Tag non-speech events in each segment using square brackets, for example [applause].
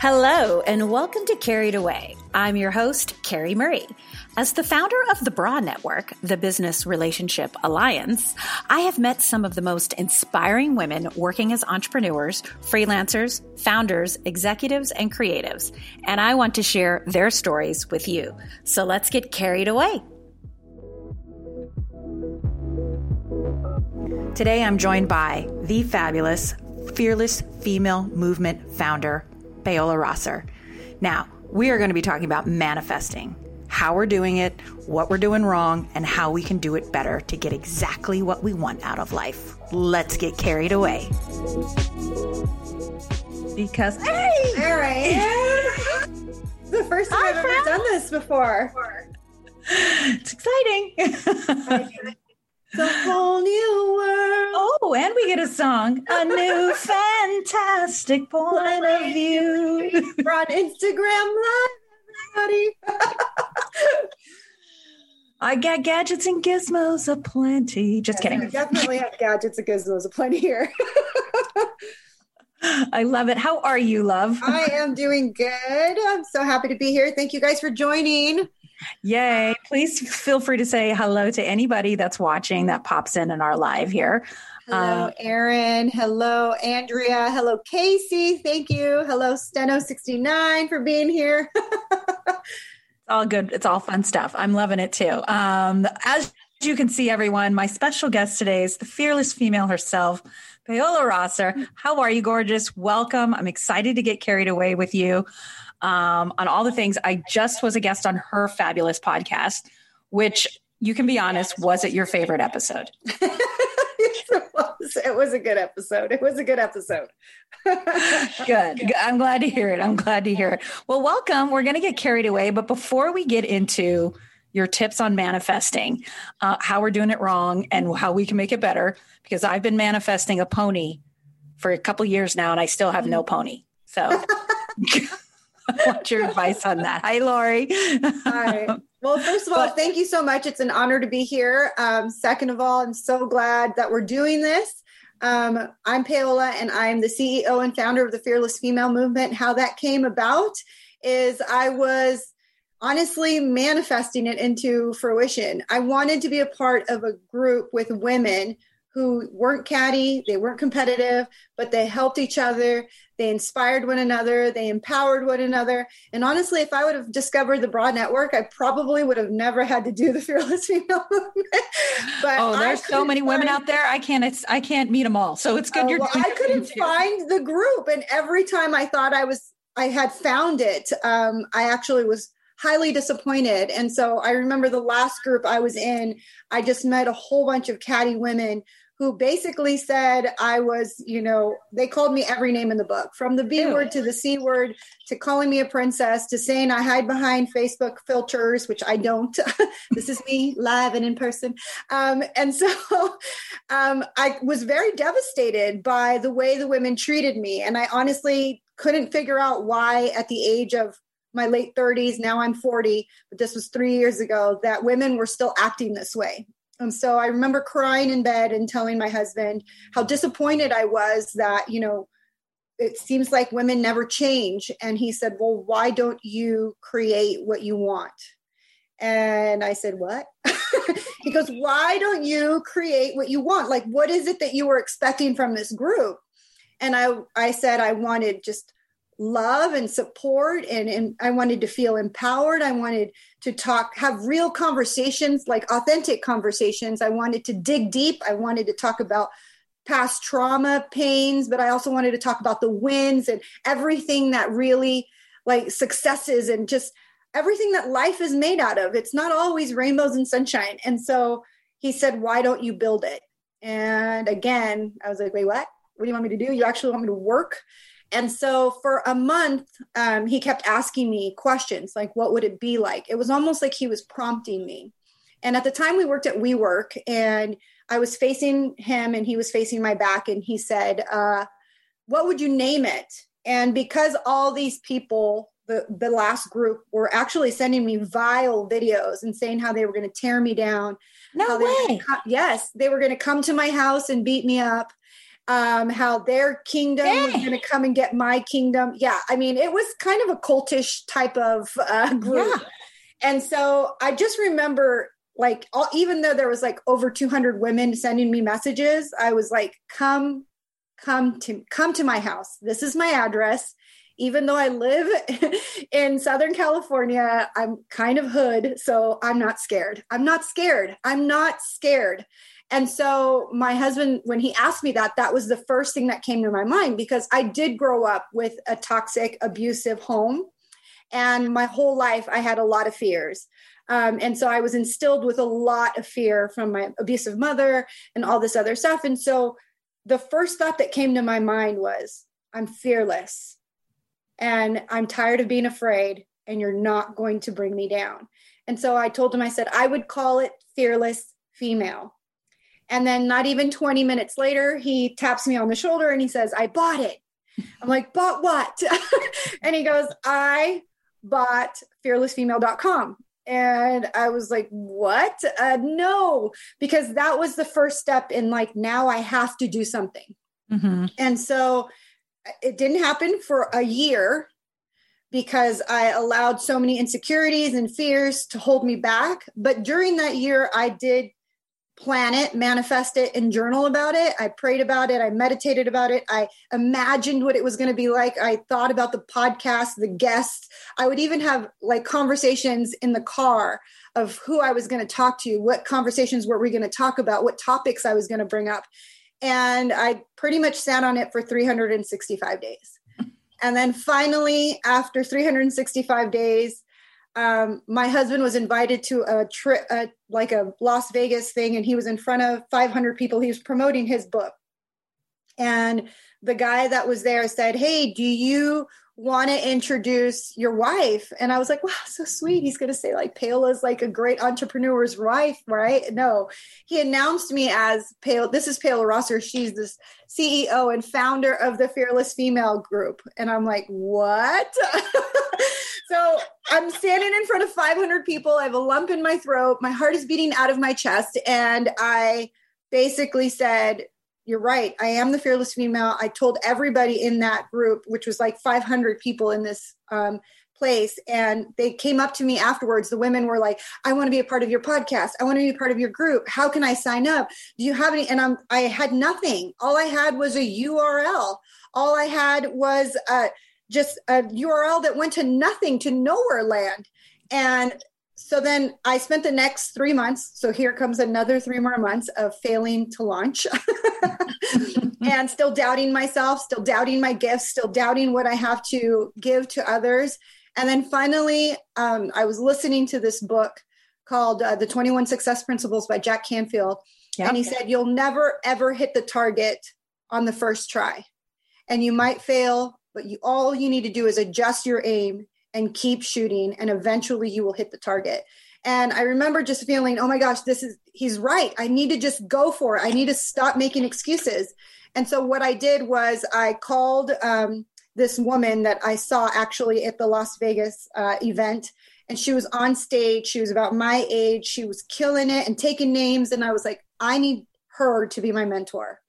Hello, and welcome to Carried Away. I'm your host, Carrie Murray. As the founder of the BRA Network, the Business Relationship Alliance, I have met some of the most inspiring women working as entrepreneurs, freelancers, founders, executives, and creatives, and I want to share their stories with you. So let's get carried away. Today I'm joined by the fabulous, fearless female movement founder, Paola Rosser. Now, we are going to be talking about manifesting, how we're doing it, what we're doing wrong, and how we can do it better to get exactly what we want out of life. Let's get carried away. Because, hey! All right. [laughs] the first time I've ever done this before. [laughs] It's exciting. [laughs] It's a whole new world. Oh, and we get a song. A [laughs] new fantastic point of view. We're on Instagram Live, everybody. I got gadgets and gizmos aplenty. Just Yes, kidding. We definitely have gadgets and gizmos aplenty here. [laughs] I love it. How are you, love? I am doing good. I'm so happy to be here. Thank you guys for joining. Yay. Please feel free to say hello to anybody that's watching that pops in in our live here. Hello, Um, Aaron. Hello, Andrea. Hello, Casey. Thank you. Hello, Steno69 for being here. [laughs] It's all good. It's all fun stuff. I'm loving it too. Um, as you can see, everyone, my special guest today is the fearless female herself, Paola Rosser. How are you, gorgeous? Welcome. I'm excited to get carried away with you um, on all the things. I just was a guest on her fabulous podcast, which you can be honest, was it your favorite episode? [laughs] it, was, it was a good episode. It was a good episode. [laughs] Good. I'm glad to hear it. I'm glad to hear it. Well, welcome. We're going to get carried away. But before we get into your tips on manifesting, uh, how we're doing it wrong and how we can make it better, because I've been manifesting a pony for a couple years now and I still have no pony. So [laughs] [laughs] want your advice on that. Hi, Lori. Hi. Well, first of all, But- thank you so much. It's an honor to be here. Um, second of all, I'm so glad that we're doing this. Um, I'm Paola, and I'm the CEO and founder of the Fearless Female Movement. How that came about is I was honestly manifesting it into fruition. I wanted to be a part of a group with women who weren't catty, they weren't competitive, but they helped each other, they inspired one another, they empowered one another. And honestly, if I would have discovered the Broad Network, I probably would have never had to do the [laughs] Fearless Female Movement. But Oh, there's so many women out there. I can't. It's, I can't meet them all. So it's good Oh, you're well, I couldn't find the group, and every time I thought I was, I had found it, um, I actually was highly disappointed. And so I remember the last group I was in, I just met a whole bunch of catty women who basically said I was, you know, they called me every name in the book, from the B Ew. word to the C word to calling me a princess to saying I hide behind Facebook filters, which I don't. [laughs] this is me live and in person. Um, and so [laughs] um, I was very devastated by the way the women treated me. And I honestly couldn't figure out why, at the age of my late 30s, now I'm 40, but this was three years ago, that women were still acting this way. And so I remember crying in bed and telling my husband how disappointed I was that, you know, it seems like women never change. And he said, Well, why don't you create what you want? And I said, What? [laughs] he goes, Why don't you create what you want? Like, what is it that you were expecting from this group? And I, I said, I wanted just love and support and, and I wanted to feel empowered. I wanted to talk, have real conversations, like authentic conversations. I wanted to dig deep. I wanted to talk about past trauma, pains, but I also wanted to talk about the wins and everything that really like successes and just everything that life is made out of. It's not always rainbows and sunshine. And so he said, Why don't you build it? And again, I was like, Wait, what? What do you want me to do? You actually want me to work? And so for a month, um, he kept asking me questions like, What would it be like? It was almost like he was prompting me. And at the time, we worked at WeWork, and I was facing him, and he was facing my back, and he said, uh, "What would you name it?" And because all these people, the the last group, were actually sending me vile videos and saying how they were going to tear me down. No how they were way. gonna yes, they were going to come to my house and beat me up. Um, how their kingdom hey. was going to come and get my kingdom. Yeah, I mean, it was kind of a cultish type of uh, group. Yeah. And so I just remember like all, even though there was like over 200 women sending me messages, I was like, come, come to come to my house. This is my address. Even though I live [laughs] in Southern California, I'm kind of hood, so I'm not scared. I'm not scared. I'm not scared. And so my husband, when he asked me that, that was the first thing that came to my mind because I did grow up with a toxic, abusive home. And my whole life, I had a lot of fears. Um, and so I was instilled with a lot of fear from my abusive mother and all this other stuff. And so the first thought that came to my mind was, I'm fearless and I'm tired of being afraid, and you're not going to bring me down. And so I told him, I said, I would call it fearless female and then, not even 20 minutes later, he taps me on the shoulder and he says, I bought it. I'm like, bought what? [laughs] and he goes, I bought fearlessfemale.com. And I was like, what? Uh, no, because that was the first step in like, now I have to do something. Mm-hmm. And so it didn't happen for a year because I allowed so many insecurities and fears to hold me back. But during that year, I did plan it, manifest it, and journal about it. I prayed about it. I meditated about it. I imagined what it was going to be like. I thought about the podcast, the guests. I would even have like conversations in the car of who I was going to talk to, what conversations were we going to talk about, what topics I was going to bring up. And I pretty much sat on it for 365 days. And then finally, after 365 days, um, my husband was invited to a trip, like a Las Vegas thing, and he was in front of 500 people. He was promoting his book. And the guy that was there said, Hey, do you want to introduce your wife? And I was like, Wow, so sweet. He's going to say, like, Paola's like a great entrepreneur's wife, right? No, he announced me as Paola. This is Paola Rosser. She's the CEO and founder of the Fearless Female Group. And I'm like, What? [laughs] So I'm standing in front of 500 people. I have a lump in my throat. My heart is beating out of my chest. And I basically said, You're right. I am the fearless female. I told everybody in that group, which was like 500 people in this um, place. And they came up to me afterwards. The women were like, I want to be a part of your podcast. I want to be a part of your group. How can I sign up? Do you have any? And I'm, I had nothing. All I had was a URL. All I had was, uh, just a URL that went to nothing to nowhere land. And so then I spent the next three months. So here comes another three more months of failing to launch [laughs] and still doubting myself, still doubting my gifts, still doubting what I have to give to others. And then finally, um, I was listening to this book called uh, The 21 Success Principles by Jack Canfield. Yep. And he said, You'll never, ever hit the target on the first try. And you might fail but you all you need to do is adjust your aim and keep shooting and eventually you will hit the target. And i remember just feeling oh my gosh this is he's right. I need to just go for it. I need to stop making excuses. And so what i did was i called um, this woman that i saw actually at the las vegas uh, event and she was on stage. She was about my age. She was killing it and taking names. And i was like i need her to be my mentor.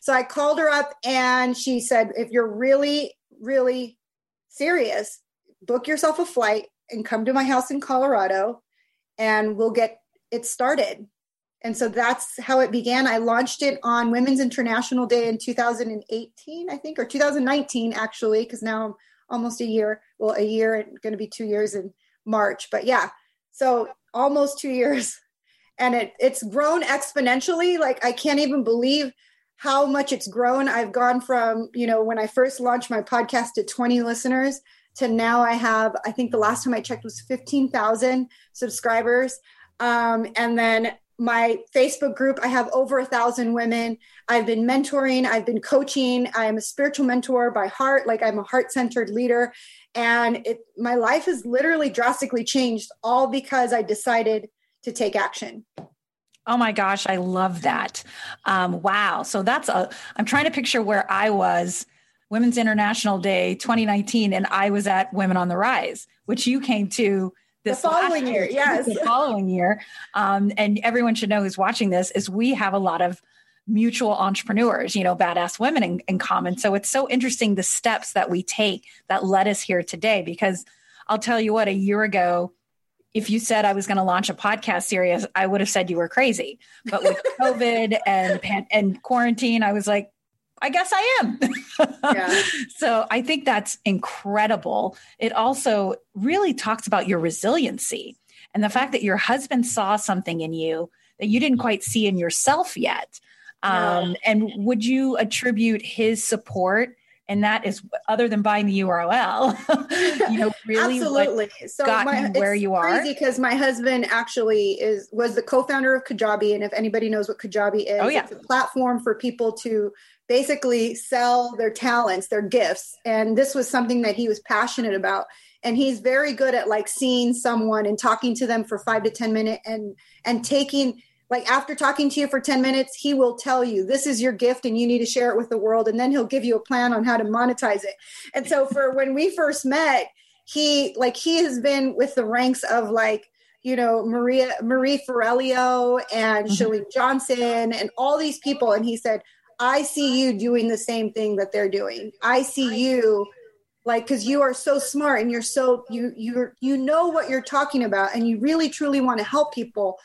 So I called her up and she said, if you're really really serious, book yourself a flight and come to my house in Colorado and we'll get it started. And so that's how it began. I launched it on Women's International Day in 2018, I think, or 2019, actually, because now I'm almost a year. Well, a year and going to be two years in March. But yeah, so almost two years. And it, it's grown exponentially. Like I can't even believe how much it's grown. I've gone from, you know, when I first launched my podcast to 20 listeners to now I have, I think the last time I checked was 15,000 subscribers. Um, and then my Facebook group, I have over a thousand women. I've been mentoring, I've been coaching. I'm a spiritual mentor by heart, like I'm a heart centered leader. And it, my life has literally drastically changed all because I decided to take action. Oh my gosh, I love that. Um, wow. So that's a, I'm trying to picture where I was Women's International Day 2019, and I was at Women on the Rise, which you came to this the following year, year. Yes. The following year. Um, and everyone should know who's watching this is we have a lot of mutual entrepreneurs, you know, badass women in, in common. So it's so interesting the steps that we take that led us here today. Because I'll tell you what, a year ago, if you said I was going to launch a podcast series, I would have said you were crazy. But with [laughs] COVID and and quarantine, I was like, I guess I am. yeah. [laughs] So I think that's incredible. It also really talks about your resiliency and the fact that your husband saw something in you that you didn't quite see in yourself yet. Um, and would you attribute his support? And that is other than buying the URL, [laughs] you know, really absolutely. So got my, where you are. because my husband actually is was the co-founder of Kajabi, and if anybody knows what Kajabi is, oh, yeah. it's a platform for people to basically sell their talents, their gifts. And this was something that he was passionate about. And he's very good at like seeing someone and talking to them for five to 10 minutes and and taking like after talking to you for 10 minutes, he will tell you this is your gift and you need to share it with the world. And then he'll give you a plan on how to monetize it. And so for [laughs] when we first met, he like he has been with the ranks of like you know Maria Marie Forleo and mm Johnson and all these people and he said I see you doing the same thing that they're doing. I see you like because you are so smart and you're so you you you know what you're talking about and you really truly want to help people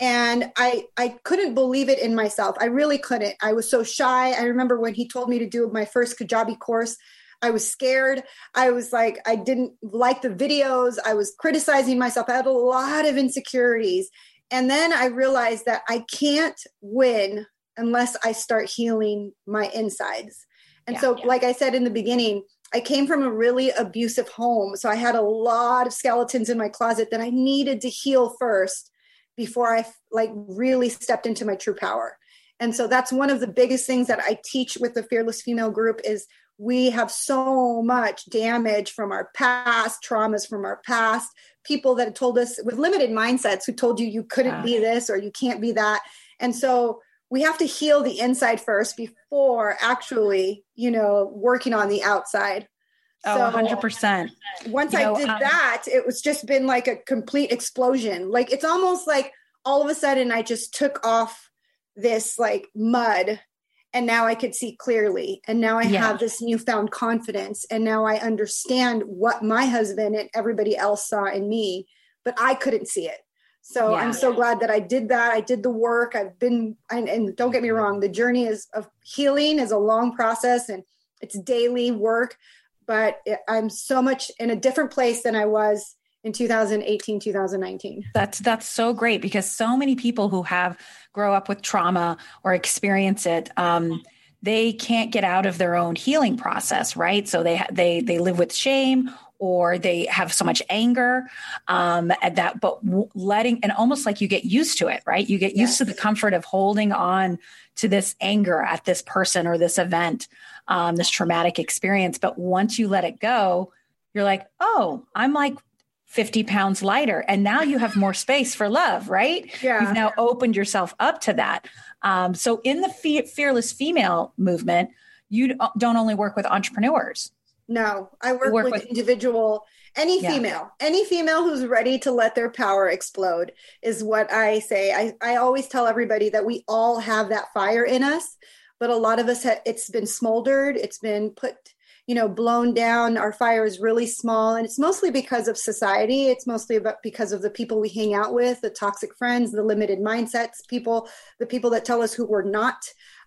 and i i couldn't believe it in myself. I really couldn't. I was so shy. I remember when he told me to do my first kajabi course i was scared. I was like i didn't like the videos. I was criticizing myself. I had a lot of insecurities. And then i realized that i can't win unless I start healing my insides. And yeah, so, yeah. like I said in the beginning, I came from a really abusive home. So I had a lot of skeletons in my closet that I needed to heal first before I like really stepped into my true power. And so that's one of the biggest things that I teach with the Fearless Female group is we have so much damage from our past, traumas from our past, people that told us with limited mindsets who told you you couldn't yeah. be this or you can't be that. And so we have to heal the inside first before actually, you know, working on the outside. Oh, so 100%. Once you I know, did um, that, it was just been like a complete explosion. Like it's almost like all of a sudden I just took off this like mud and now I could see clearly. And now I yeah. have this newfound confidence. And now I understand what my husband and everybody else saw in me, but I couldn't see it. So yeah. I'm so glad that I did that. I did the work. I've been, and, and, don't get me wrong, the journey is of healing is a long process and it's daily work, but I'm so much in a different place than I was in 2018 2019 that's that's so great because so many people who have grow up with trauma or experience it um, they can't get out of their own healing process right? So they they they live with shame or they have so much anger um, at that but letting and almost like you get used to it right? You get used to the comfort of holding on to this anger at this person or this event um, this traumatic experience. But once you let it go you're like oh i'm like 50 pounds lighter and now you have more space for love right? Yeah. You've now opened yourself up to that. Um, so in the fe- fearless female movement you don't only work with entrepreneurs no, I work, work with, with, individual, any yeah. female, any female who's ready to let their power explode is what I say. I, I always tell everybody that we all have that fire in us, but a lot of us, ha- it's been smoldered, it's been put, you know, blown down. Our fire is really small, and it's mostly because of society. It's mostly about because of the people we hang out with, the toxic friends, the limited mindsets, people, the people that tell us who we're not.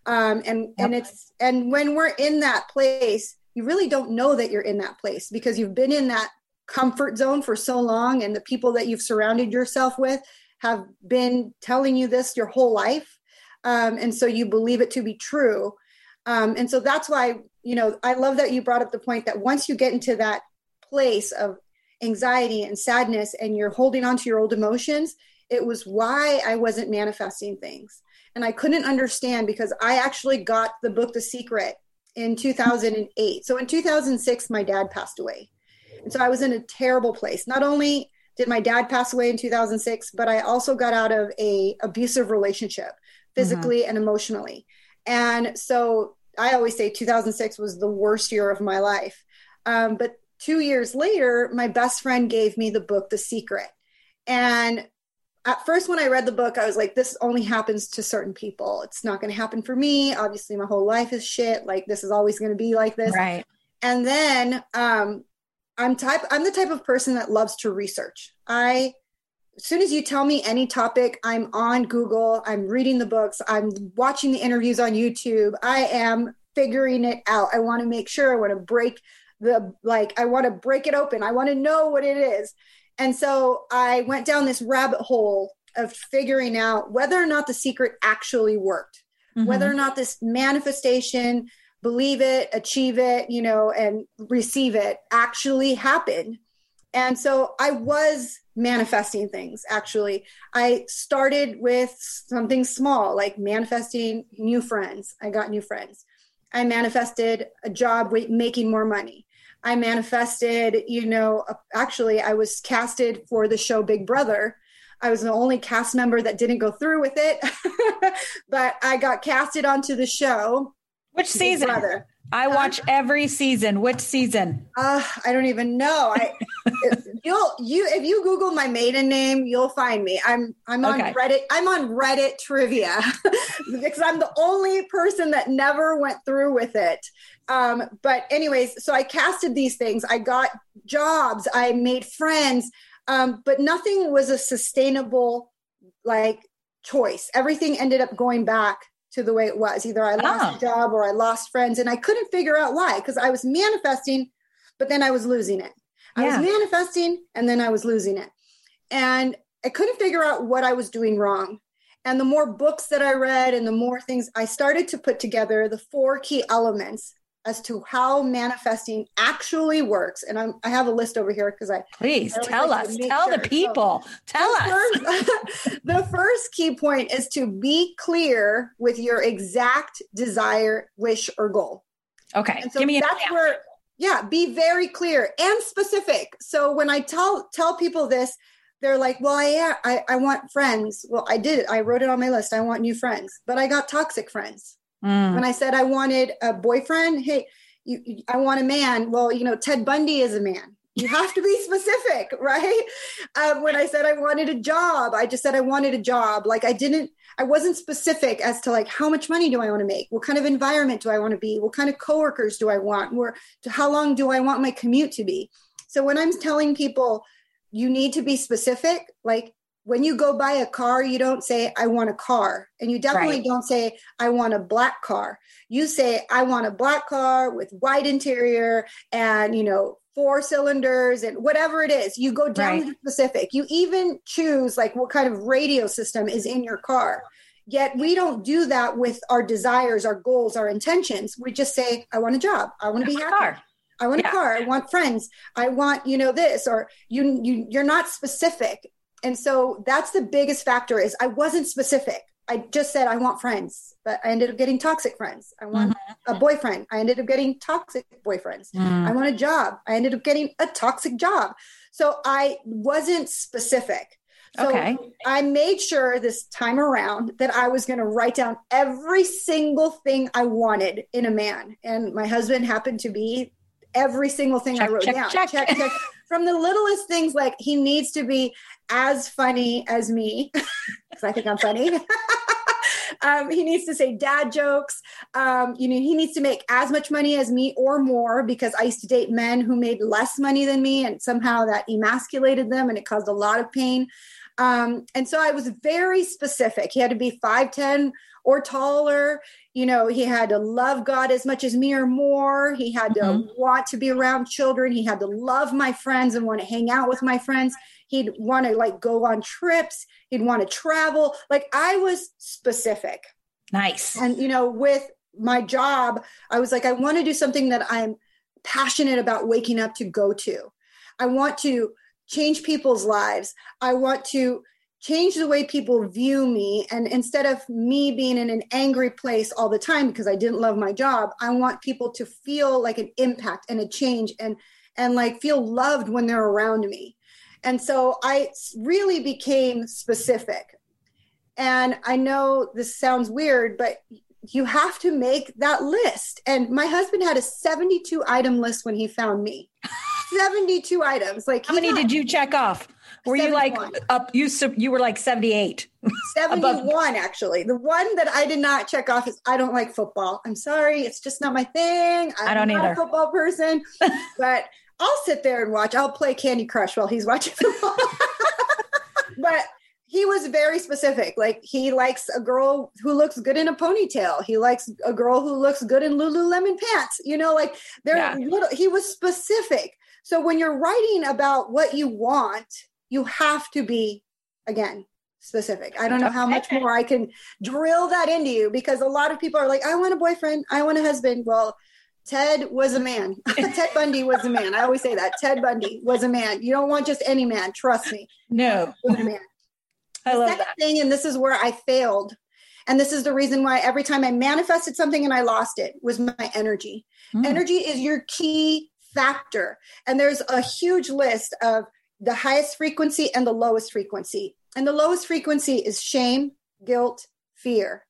Um, and yep. and it's and when we're in that place you really don't know that you're in that place because you've been in that comfort zone for so long and the people that you've surrounded yourself with have been telling you this your whole life. Um, and so you believe it to be true. Um, and so that's why you know i love that you brought up the point that once you get into that place of anxiety and sadness and you're holding on to your old emotions it was why i wasn't manifesting things. And i couldn't understand because i actually got the book the secret in 2008. So in 2006, my dad passed away. And so I was in a terrible place. Not only did my dad pass away in 2006, but I also got out of a abusive relationship physically mm-hmm. and emotionally. And so I always say 2006 was the worst year of my life. Um, but two years later, my best friend gave me the book, The Secret. And at first when I read the book, I was like, this only happens to certain people. It's not going to happen for me. Obviously, my whole life is shit. Like this is always going to be like this. Right. And then um, I'm type I'm the type of person that loves to research. I as soon as you tell me any topic, I'm on Google, I'm reading the books, I'm watching the interviews on YouTube. I am figuring it out. I want to make sure I want to break the like I want to break it open. I want to know what it is. And so I went down this rabbit hole of figuring out whether or not the secret actually worked. Mm-hmm. Whether or not this manifestation believe it, achieve it, you know, and receive it actually happened. And so I was manifesting things actually. I started with something small, like manifesting new friends. I got new friends. I manifested a job making more money. I manifested, you know, actually, I was casted for the show Big Brother. I was the only cast member that didn't go through with it, [laughs] but I got casted onto the show which season? Brother. I watch every season. Which season? Uh, I don't even know. I [laughs] you'll you if you Google my maiden name, you'll find me. I'm I'm on okay. Reddit. I'm on Reddit trivia [laughs] because I'm the only person that never went through with it. Um, but anyways, so I casted these things. I got jobs. I made friends. Um, but nothing was a sustainable like choice. Everything ended up going back to the way it was. Either I lost ah. oh. a job or I lost friends, and I couldn't figure out why because I was manifesting, but then I was losing it. I yeah. was manifesting and then I was losing it. And I couldn't figure out what I was doing wrong. And the more books that I read and the more things I started to put together the four key elements as to how manifesting actually works. And I'm, i have a list over here because I please I tell like us, tell sure. the people, so tell the us. First, [laughs] the first key point is to be clear with your exact desire, wish, or goal. Okay, and so Give me that's example. where yeah, be very clear and specific. So when I tell tell people this, they're like, "Well, I I, I want friends." Well, I did. It. I wrote it on my list. I want new friends, but I got toxic friends. Mm. When I said I wanted a boyfriend, hey, you, you, I want a man. Well, you know, Ted Bundy is a man. You have to be [laughs] specific, right? Um, when I said I wanted a job, I just said I wanted a job. Like I didn't, I wasn't specific as to like how much money do I want to make? What kind of environment do I want to be? What kind of coworkers do I want? To how long do I want my commute to be? So when I'm telling people you need to be specific, like when you go buy a car, you don't say, I want a car. And you definitely right. don't say, I want a black car. You say, I want a black car with white interior and, you know, four cylinders and whatever it is. You go down right. to the specific. You even choose like what kind of radio system is in your car. Yet we don't do that with our desires, our goals, our intentions. We just say, I want a job. I want to be happy. Car. I want yeah. a car. I want friends. I want, you know, this, or you, you, you're not specific and so that's the biggest factor is i wasn't specific i just said i want friends but i ended up getting toxic friends i want mm-hmm. a boyfriend i ended up getting toxic boyfriends mm. i want a job i ended up getting a toxic job so i wasn't specific so okay. I made sure this time around that I was going to write down every single thing I wanted in a man. And my husband happened to be every single thing check, I wrote check, down. Check. check, check. [laughs] From the littlest things like he needs to be as funny as me [laughs] because I think I'm funny. [laughs] um, he needs to say dad jokes. Um, you know, he needs to make as much money as me or more because I used to date men who made less money than me, and somehow that emasculated them and it caused a lot of pain. Um, and so I was very specific. He had to be 5'10 or taller. You know, he had to love God as much as me or more. He had to mm-hmm. want to be around children. He had to love my friends and want to hang out with my friends. He'd want to like go on trips. He'd want to travel. Like I was specific. Nice. And, you know, with my job, I was like, I want to do something that I'm passionate about waking up to go to. I want to change people's lives. I want to change the way people view me. And instead of me being in an angry place all the time because I didn't love my job, I want people to feel like an impact and a change and and like feel loved when they're around me. And so I really became specific. And I know this sounds weird, but you have to make that list. And my husband had a 72 item list when he found me. [laughs] 72 items. Like how many did you check off? Were 71. you like up? You you were like seventy eight. [laughs] Seventy one, actually. The one that I did not check off is I don't like football. I'm sorry, it's just not my thing. I'm I do not either. a football person, [laughs] but I'll sit there and watch. I'll play Candy Crush while he's watching football. [laughs] but he was very specific. Like he likes a girl who looks good in a ponytail. He likes a girl who looks good in Lululemon pants. You know, like there. Yeah. Little, he was specific. So when you're writing about what you want, you have to be again specific. I don't know how much more I can drill that into you because a lot of people are like, I want a boyfriend, I want a husband. Well, Ted was a man. [laughs] Ted Bundy was a man. I always say that. Ted Bundy was a man. You don't want just any man. Trust me. No. Was a man. I the love that. thing, and this is where I failed. And this is the reason why every time I manifested something and I lost it was my energy. Mm. Energy is your key factor. And there's a huge list of the highest frequency and the lowest frequency. And the lowest frequency is shame, guilt, fear.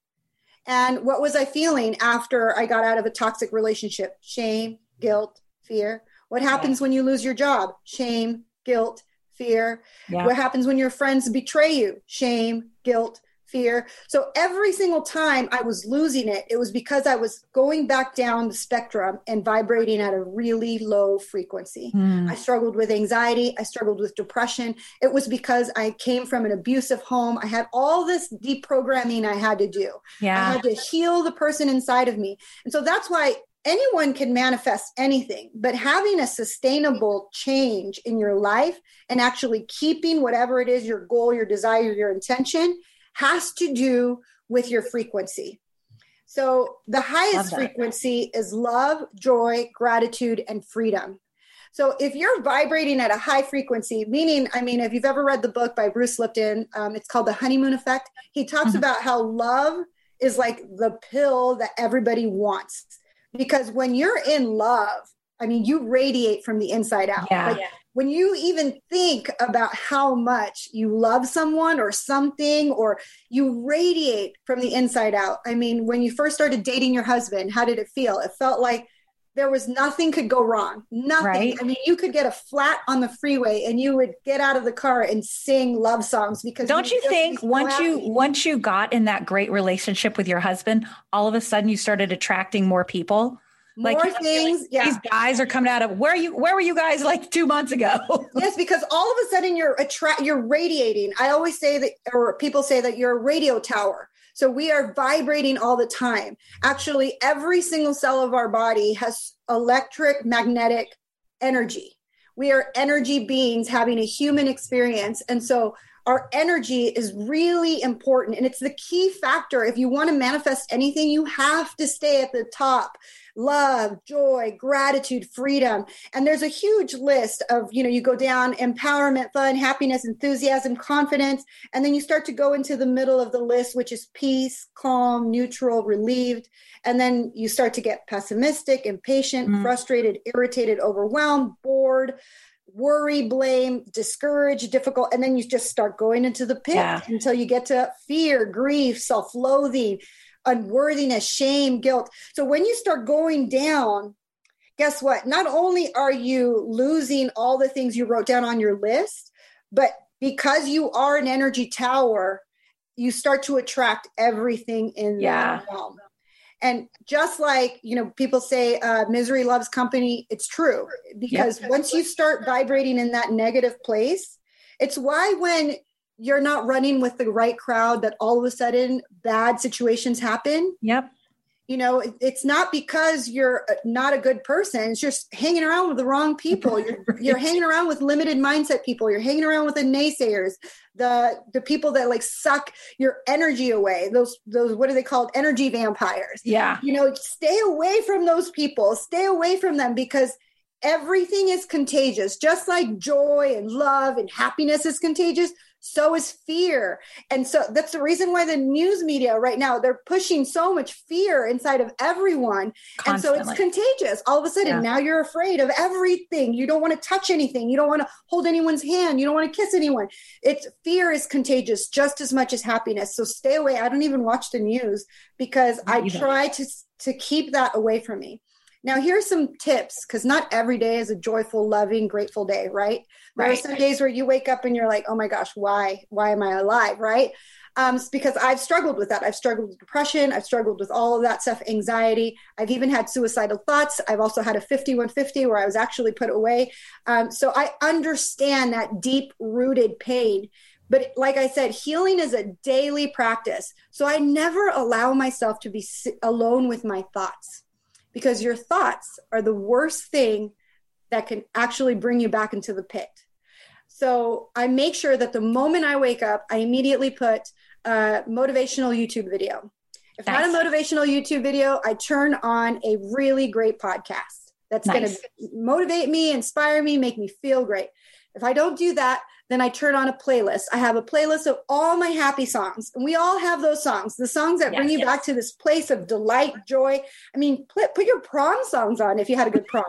And what was I feeling after I got out of a toxic relationship? Shame, guilt, fear. What happens yeah. when you lose your job? Shame, guilt, fear. Yeah. What happens when your friends betray you? Shame, guilt, fear. So every single time I was losing it, it was because I was going back down the spectrum and vibrating at a really low frequency. Mm. I struggled with anxiety. I struggled with depression. It was because I came from an abusive home. I had all this deprogramming I had to do. Yeah. I had to heal the person inside of me. And so that's why anyone can manifest anything, but having a sustainable change in your life and actually keeping whatever it is your goal, your desire, your intention has to do with your frequency. So the highest frequency is love, joy, gratitude, and freedom. So if you're vibrating at a high frequency, meaning, I mean, if you've ever read the book by Bruce Lipton, um, it's called The Honeymoon Effect. He talks mm-hmm. about how love is like the pill that everybody wants. Because when you're in love, I mean, you radiate from the inside out. Yeah. Like, when you even think about how much you love someone or something, or you radiate from the inside out. I mean, when you first started dating your husband, how did it feel? It felt like there was nothing could go wrong. Nothing. Right? I mean, you could get a flat on the freeway and you would get out of the car and sing love songs because Don't you, you think once you once you got in that great relationship with your husband, all of a sudden you started attracting more people? Like more things. Like, yeah. These guys are coming out of where you where were you guys like two months ago? [laughs] yes, because all of a sudden you're attract you're radiating. I always say that or people say that you're a radio tower. So we are vibrating all the time. Actually, every single cell of our body has electric magnetic energy. We are energy beings having a human experience. And so our energy is really important and it's the key factor if you want to manifest anything you have to stay at the top love joy gratitude freedom and there's a huge list of you know you go down empowerment fun happiness enthusiasm confidence and then you start to go into the middle of the list which is peace calm neutral relieved and then you start to get pessimistic impatient mm. frustrated irritated overwhelmed bored worry, blame, discourage, difficult, and then you just start going into the pit yeah. until you get to fear, grief, self loathing, unworthiness, shame, guilt. So when you start going down, guess what? Not only are you losing all the things you wrote down on your list, but because you are an energy tower, you start to attract everything in yeah. that realm. And just like, you know, people say uh, misery loves company, it's true. Because yep. once you start vibrating in that negative place, it's why when you're not running with the right crowd that all of a sudden bad situations happen. Yep. You know it's not because you're uh, not a good person. It's just hanging around with the wrong people. You're, [laughs] right. you're hanging around with limited mindset people. You're hanging around with the naysayers the the people that like suck your energy away. Those those what are they called? Energy vampires. Yeah. You know stay away from those people. Stay away from them because everything is contagious. Just like joy and love and happiness is contagious so is fear. And so that's the reason why the news media right now they're pushing so much fear inside of everyone. Constantly. and so it's contagious. All of a sudden yeah. now you're afraid of everything. You don't want to touch anything. You don't want to hold anyone's hand. You don't want to kiss anyone. It's fear is contagious just as much as happiness. So stay away. I don't even watch the news because i try to to keep that away from me Now, here's some tips because not every day is a joyful, loving, grateful day, right? There right. are some days where you wake up and you're like, oh my gosh, why? Why am I alive? Right? Um, because I've struggled with that. I've struggled with depression. I've struggled with all of that stuff, anxiety. I've even had suicidal thoughts. I've also had a 5150 where I was actually put away. Um, so I understand that deep rooted pain. But like I said, healing is a daily practice. So I never allow myself to be alone with my thoughts because your thoughts are the worst thing that can actually bring you back into the pit. So I make sure that the moment I wake up, I immediately put a motivational YouTube video. If nice. not a motivational YouTube video, I turn on a really great podcast that's nice. going to motivate me, inspire me, make me feel great. If I don't do that, then I turn on a playlist. I have a playlist of all my happy songs. And we all have those songs, the songs that yes, bring you yes. back to this place of delight, joy. I mean, put, put your prom songs on if you had a good prom.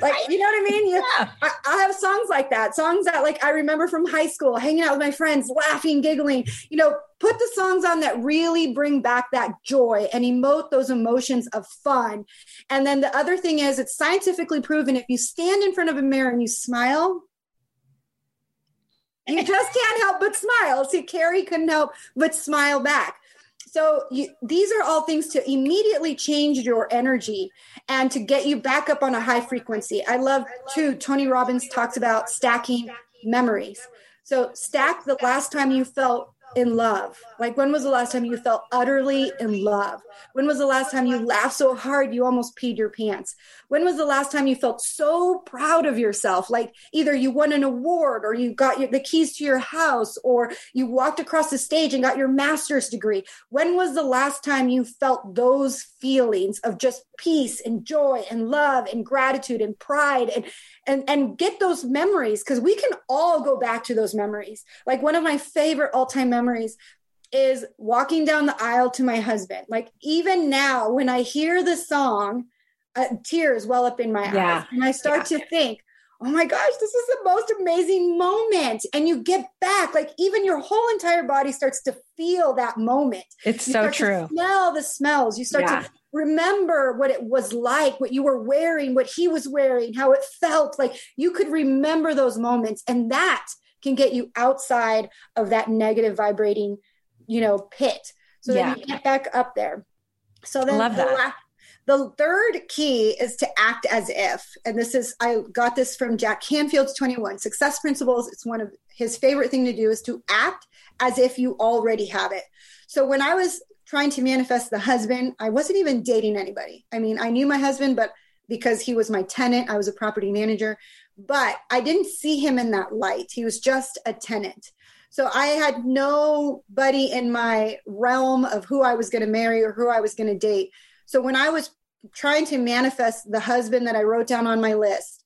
like you know what I mean? You, [laughs] yeah. I, I, have songs like that, songs that like I remember from high school, hanging out with my friends, laughing, giggling. You know, put the songs on that really bring back that joy and emote those emotions of fun. And then the other thing is, it's scientifically proven if you stand in front of a mirror and you smile, you just can't help but smile. See, Carrie couldn't help but smile back. So you, these are all things to immediately change your energy and to get you back up on a high frequency. I love too. Tony Robbins talks about stacking memories. So stack the last time you felt in love? Like, when was the last time you felt utterly in love? When was the last time you laughed so hard you almost peed your pants? When was the last time you felt so proud of yourself? Like, either you won an award or you got your, the keys to your house or you walked across the stage and got your master's degree. When was the last time you felt those feelings of just peace and joy and love and gratitude and pride and and and get those memories because we can all go back to those memories like one of my favorite all-time memories is walking down the aisle to my husband like even now when i hear the song uh, tears well up in my yeah. eyes and i start yeah. to think oh my gosh, this is the most amazing moment. And you get back, like even your whole entire body starts to feel that moment. It's you so true. smell the smells. You start yeah. to remember what it was like, what you were wearing, what he was wearing, how it felt. Like you could remember those moments. And that can get you outside of that negative vibrating, you know, pit. So yeah. then you get back up there. So then Love that. The, la- the third key is to act as if, and this is, I got this from Jack Canfield's 21 Success Principles. It's one of his favorite thing to do is to act as if you already have it. So when I was trying to manifest the husband, I wasn't even dating anybody. I mean, I knew my husband, but because he was my tenant, I was a property manager, but I didn't see him in that light. He was just a tenant. So I had nobody in my realm of who I was going to marry or who I was going to date. So when I was trying to manifest the husband that I wrote down on my list,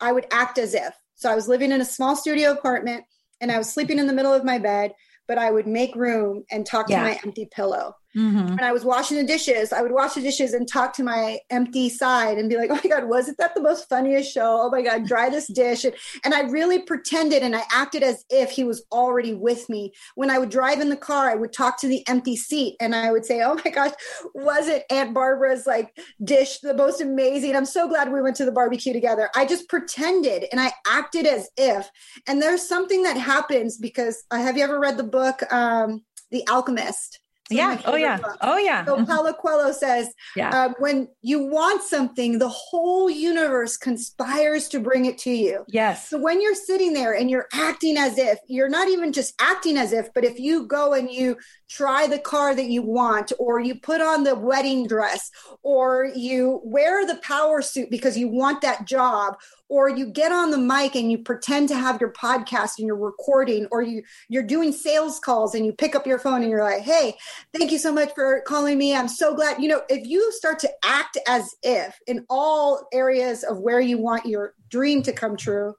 I would act as if. So I was living in a small studio apartment and I was sleeping in the middle of my bed, but I would make room and talk yeah. to my empty pillow. Mm-hmm. When I was washing the dishes, I would wash the dishes and talk to my empty side and be like, oh my God, wasn't that the most funniest show? Oh my God, dry this dish. And, and I really pretended and I acted as if he was already with me. When I would drive in the car, I would talk to the empty seat and I would say, oh my gosh, wasn't Aunt Barbara's like dish the most amazing? I'm so glad we went to the barbecue together. I just pretended and I acted as if. And there's something that happens because uh, have you ever read the book, um, The Alchemist? Yeah. Oh, yeah. Books. Oh, yeah. So Paulo Coelho says, yeah. Um, when you want something, the whole universe conspires to bring it to you. Yes. So when you're sitting there and you're acting as if, you're not even just acting as if, but if you go and you try the car that you want, or you put on the wedding dress, or you wear the power suit because you want that job, or you get on the mic and you pretend to have your podcast and you're recording or you you're doing sales calls and you pick up your phone and you're like hey thank you so much for calling me. I'm so glad. You know if you start to act as if in all areas of where you want your dream to come true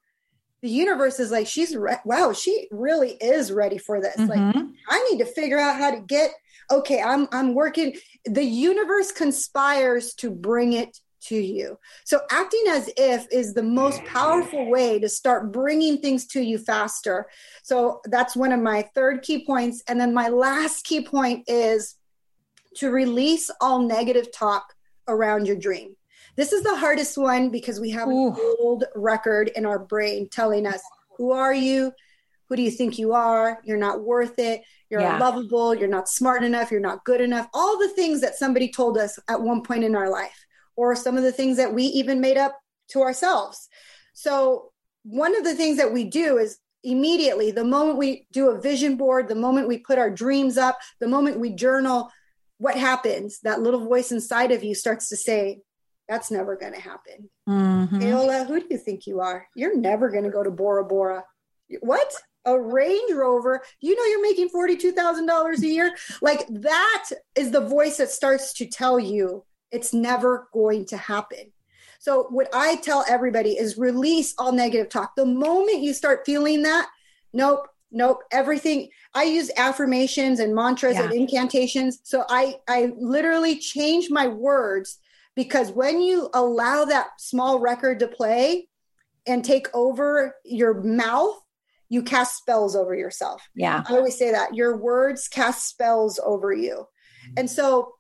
the universe is like she's re- wow she really is ready for this mm-hmm. like i need to figure out how to get okay i'm i'm working the universe conspires to bring it to you. So, acting as if is the most powerful way to start bringing things to you faster. So, that's one of my third key points. And then my last key point is to release all negative talk around your dream. This is the hardest one because we have Ooh. an old record in our brain telling us, who are you? Who do you think you are? You're not worth it. You're yeah. unlovable. You're not smart enough. You're not good enough. All the things that somebody told us at one point in our life, or some of the things that we even made up to ourselves. So, one of the things that we do is immediately, the moment we do a vision board, the moment we put our dreams up, the moment we journal, what happens? That little voice inside of you starts to say, that's never going to happen. Mm-hmm. Paola, who do you think you are? You're never going to go to Bora Bora. What? A Range Rover? You know you're making $42,000 a year? Like that is the voice that starts to tell you it's never going to happen. So, what I tell everybody is release all negative talk. The moment you start feeling that, nope, nope, everything. I use affirmations and mantras yeah. and incantations. So, I, I literally change my words because when you allow that small record to play and take over your mouth, you cast spells over yourself. Yeah. I always say that your words cast spells over you. Mm-hmm. And so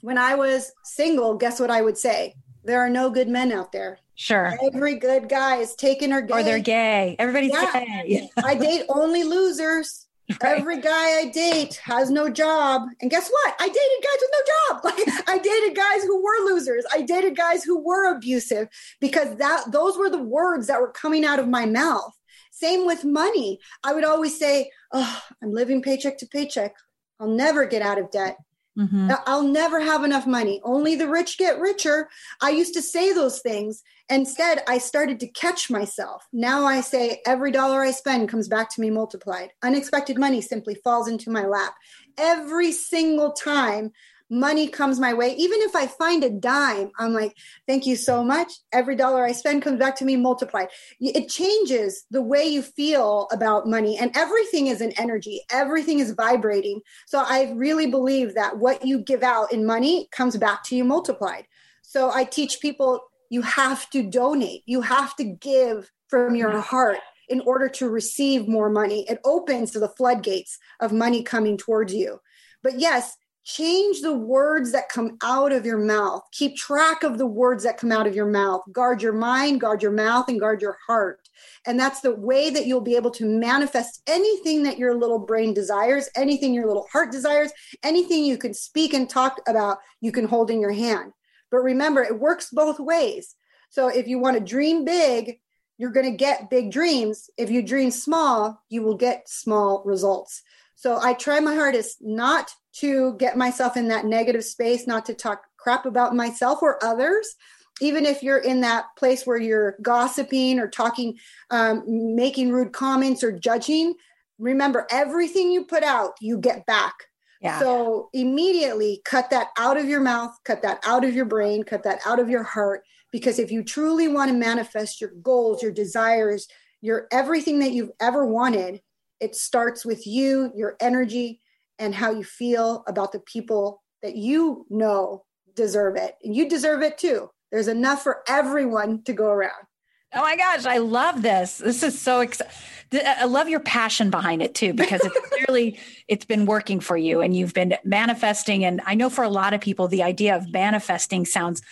when I was single, guess what I would say? there are no good men out there. Sure. Every good guy is taken or gay. Or they're gay. Everybody's yeah. gay. I date only losers. [laughs] Right. Every guy I date has no job. And guess what? I dated guys with no job. [laughs] Like I dated guys who were losers. I dated guys who were abusive because that those were the words that were coming out of my mouth. Same with money. I would always say, "Oh, I'm living paycheck to paycheck. I'll never get out of debt. Mm-hmm. I'll never have enough money. Only the rich get richer. I used to say those things. Instead, I started to catch myself. Now I say every dollar I spend comes back to me multiplied. Unexpected money simply falls into my lap. Every single time money comes my way, even if I find a dime, I'm like, thank you so much. Every dollar I spend comes back to me multiplied. It changes the way you feel about money, and everything is an energy, everything is vibrating. So I really believe that what you give out in money comes back to you multiplied. So I teach people you have to donate, you have to give from your heart in order to receive more money. It opens the floodgates of money coming towards you. But yes, change the words that come out of your mouth. Keep track of the words that come out of your mouth. Guard your mind, guard your mouth, and guard your heart. And that's the way that you'll be able to manifest anything that your little brain desires, anything your little heart desires, anything you can speak and talk about, you can hold in your hand. But remember, it works both ways. So if you want to dream big, you're going to get big dreams. If you dream small, you will get small results. So I try my hardest not to get myself in that negative space, not to talk crap about myself or others. Even if you're in that place where you're gossiping or talking, um, making rude comments or judging, remember everything you put out, you get back. Yeah. So immediately cut that out of your mouth, cut that out of your brain, cut that out of your heart. Because if you truly want to manifest your goals, your desires, your everything that you've ever wanted, it starts with you, your energy, and how you feel about the people that you know deserve it. And you deserve it too. There's enough for everyone to go around. Oh my gosh, I love this. This is so exciting. I love your passion behind it too, because it's [laughs] clearly it's been working for you and you've been manifesting. And I know for a lot of people, the idea of manifesting sounds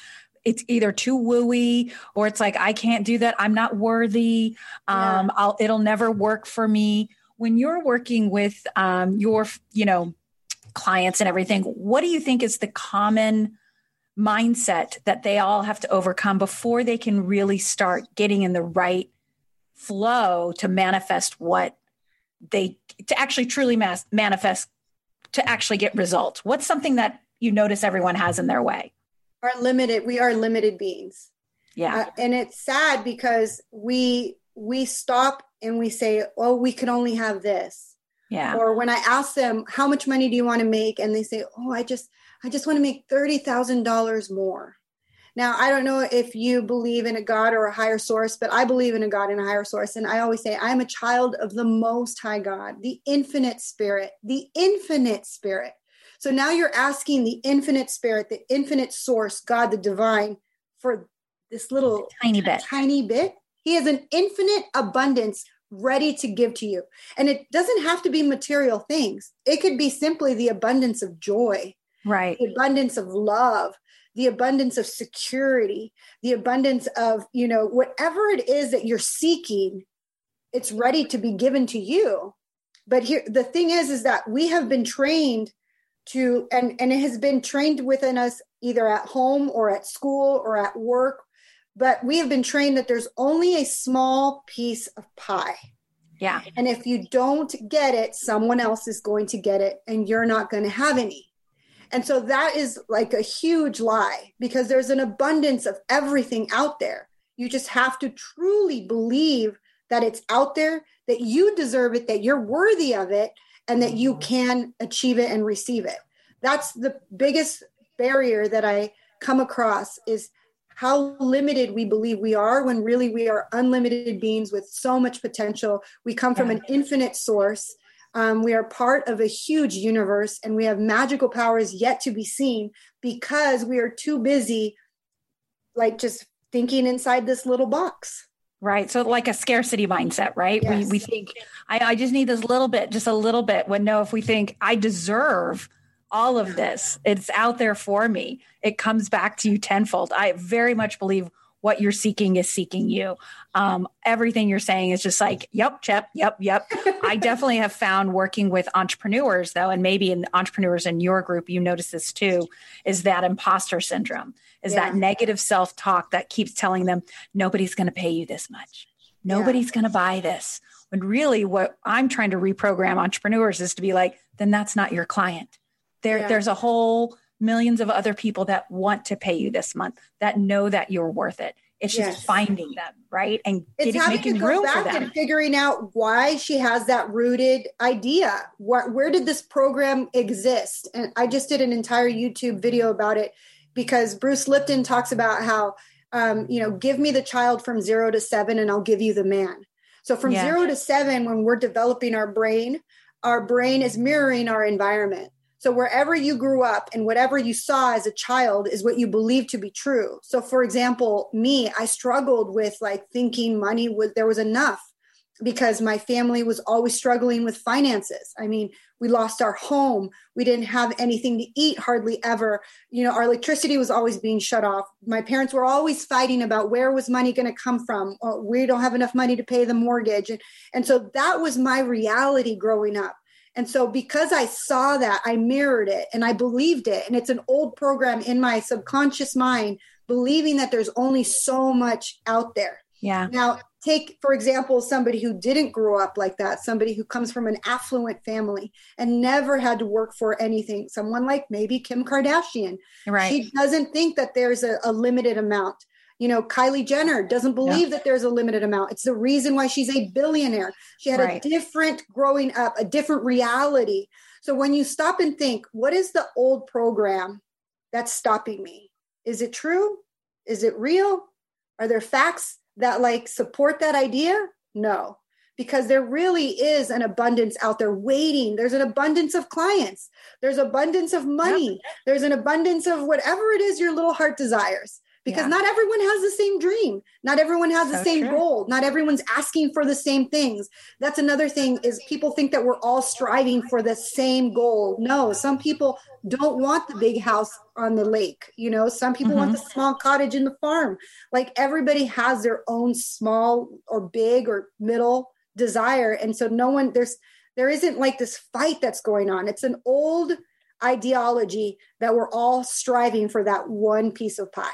it's either too wooey or it's like I can't do that. I'm not worthy. Um, yeah. I'll it'll never work for me when you're working with um, your you know clients and everything what do you think is the common mindset that they all have to overcome before they can really start getting in the right flow to manifest what they to actually truly mass, manifest to actually get results? What's something that you notice everyone has in their way? Are limited we are limited beings. Yeah. Uh, and it's sad because we we stop and we say, oh, we can only have this. Yeah. Or when I ask them, how much money do you want to make? And they say, oh, I just, I just want to make $30,000 more. Now, I don't know if you believe in a God or a higher source, but I believe in a God and a higher source. And I always say, I'm a child of the Most High God, the infinite spirit, the infinite spirit. So now you're asking the infinite spirit, the infinite source, God, the divine, for this little tiny bit, tiny bit he has an infinite abundance ready to give to you. And it doesn't have to be material things, it could be simply the abundance of joy, right? The abundance of love. the abundance of security, the abundance of, you know, whatever it is that you're seeking, it's ready to be given to you. But here the thing is is that we have been trained to and and it has been trained within us either at home or at school or at work, but we have been trained that there's only a small piece of pie. Yeah. And if you don't get it, someone else is going to get it and you're not going to have any. And so that is like a huge lie because there's an abundance of everything out there. You just have to truly believe that it's out there, that you deserve it, that you're worthy of it, and that you mm-hmm. can achieve it and receive it. That's the biggest barrier that I come across is how limited we believe we are when really we are unlimited beings with so much potential. We come from an infinite source um, we are part of a huge universe and we have magical powers yet to be seen because we are too busy, like just thinking inside this little box. Right. So, like a scarcity mindset, right? Yes. We, we think, I, I just need this little bit, just a little bit. When no, if we think, I deserve all of this, it's out there for me, it comes back to you tenfold. I very much believe what you're seeking is seeking you. Um, everything you're saying is just like, yep, yep, yep, yep. I [laughs] definitely have found working with entrepreneurs, though, and maybe in entrepreneurs in your group, you notice this too, is that imposter syndrome, is yeah. that negative self talk that keeps telling them, nobody's going to pay you this much. Nobody's yeah. going to buy this. When really, what I'm trying to reprogram entrepreneurs is to be like, then that's not your client. There, yeah. there's a whole millions of other people that want to pay you this month that know that you're worth it. It's just finding them, right? And it's getting, having to go back and figuring out why she has that rooted idea. What, where did this program exist? And I just did an entire YouTube video about it because Bruce Lipton talks about how, um, you know, give me the child from zero to seven and I'll give you the man. So from yeah. zero to seven, when we're developing our brain, our brain is mirroring our environment. So wherever you grew up and whatever you saw as a child is what you believe to be true. So for example, me, I struggled with like thinking money was there was enough because my family was always struggling with finances. I mean, we lost our home. We didn't have anything to eat hardly ever. You know, our electricity was always being shut off. My parents were always fighting about where was money going to come from. Oh, we don't have enough money to pay the mortgage. And, and so that was my reality growing up. And so, because I saw that, I mirrored it and I believed it. And it's an old program in my subconscious mind, believing that there's only so much out there. Yeah. Now, take, for example, somebody who didn't grow up like that, somebody who comes from an affluent family and never had to work for anything, someone like maybe Kim Kardashian. Right. She doesn't think that there's a, a limited amount you know, Kylie Jenner doesn't believe yeah. that there's a limited amount. It's the reason why she's a billionaire. She had right. a different growing up, a different reality. So when you stop and think, what is the old program that's stopping me? Is it true? Is it real? Are there facts that like support that idea? No, because there really is an abundance out there waiting. There's an abundance of clients. There's abundance of money. There's an abundance of whatever it is your little heart desires because yeah. not everyone has the same dream. Not everyone has so the same true. goal. Not everyone's asking for the same things. That's another thing is people think that we're all striving for the same goal. No some people don't want the big house on the lake you know? Some people mm-hmm. want the small cottage in the farm. Like everybody has their own small or big or middle desire. And so no one there's there isn't like this fight that's going on. It's an old ideology that we're all striving for that one piece of pie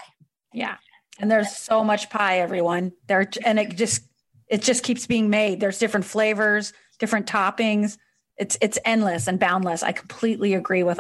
yeah. And there's so much pie, everyone. There and it just it just keeps being made. There's different flavors, different toppings. It's it's endless and boundless. I completely agree with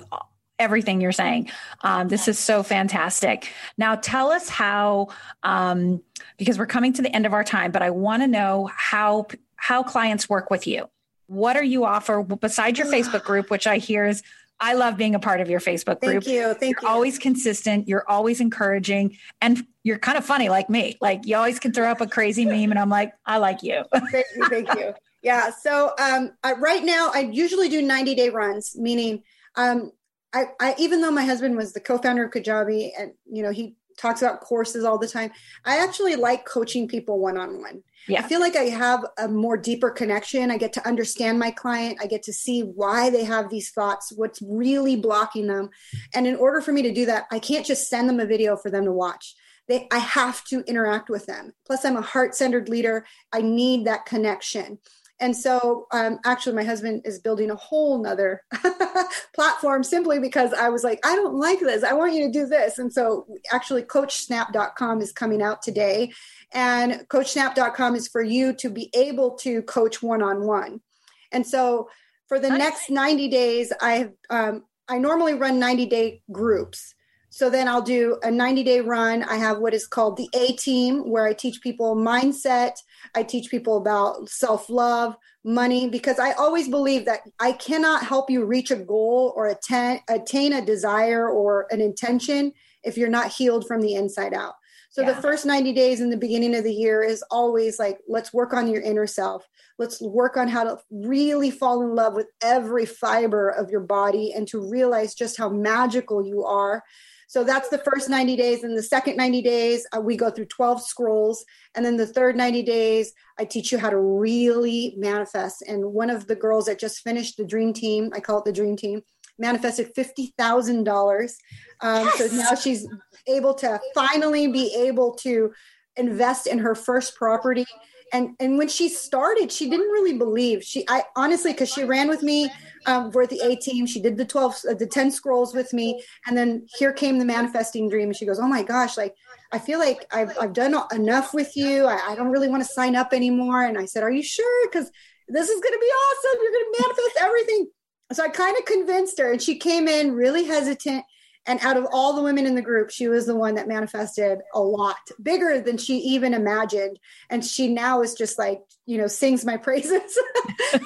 everything you're saying. Um, this is so fantastic. Now, tell us how, um, because we're coming to the end of our time, but I want to know how how clients work with you. What are you offer besides your Facebook group, which I hear is I love being a part of your Facebook group. Thank you. Thank you're you. Always consistent. You're always encouraging, and you're kind of funny like me. Like you always can throw up a crazy [laughs] meme, and I'm like, I like you. [laughs] thank you. Thank you. Yeah. So um, I, right now, I usually do 90 day runs, meaning um, I, I, even though my husband was the co-founder of Kajabi, and you know he talks about courses all the time. I actually like coaching people one on one. I feel like I have a more deeper connection. I get to understand my client. I get to see why they have these thoughts, what's really blocking them. And in order for me to do that, I can't just send them a video for them to watch. They, I have to interact with them. Plus, I'm a heart centered leader. I need that connection. And so, um, actually, my husband is building a whole nother [laughs] platform simply because I was like, I don't like this. I want you to do this. And so, actually, CoachSnap.com is coming out today. And CoachSnap.com is for you to be able to coach one on one. And so, for the next 90 days, I um, I normally run 90 day groups. So then I'll do a 90 day run. I have what is called the A team, where I teach people mindset. I teach people about self love, money, because I always believe that I cannot help you reach a goal or attain, attain a desire or an intention if you're not healed from the inside out. So yeah. the first 90 days in the beginning of the year is always like, let's work on your inner self. Let's work on how to really fall in love with every fiber of your body and to realize just how magical you are so that's the first 90 days. And the second 90 days, uh, we go through 12 scrolls. And then the third 90 days, I teach you how to really manifest. And one of the girls that just finished the dream team, I call it the dream team, manifested $50,000. Um, yes. So now she's able to finally be able to invest in her first property and and when she started she didn't really believe. She i honestly because she ran with me um, for the a team. She did the 12 uh, the 10 scrolls with me. And then here came the manifesting dream. And she goes oh my gosh like i feel like i've, I've done enough with you. I, I don't really want to sign up anymore. And i said are you sure? Because this is going to be awesome. You're going to manifest everything. So i kind of convinced her and she came in really hesitant and out of all the women in the group, she was the one that manifested a lot bigger than she even imagined. And she now is just like, you know, sings my [laughs] praises.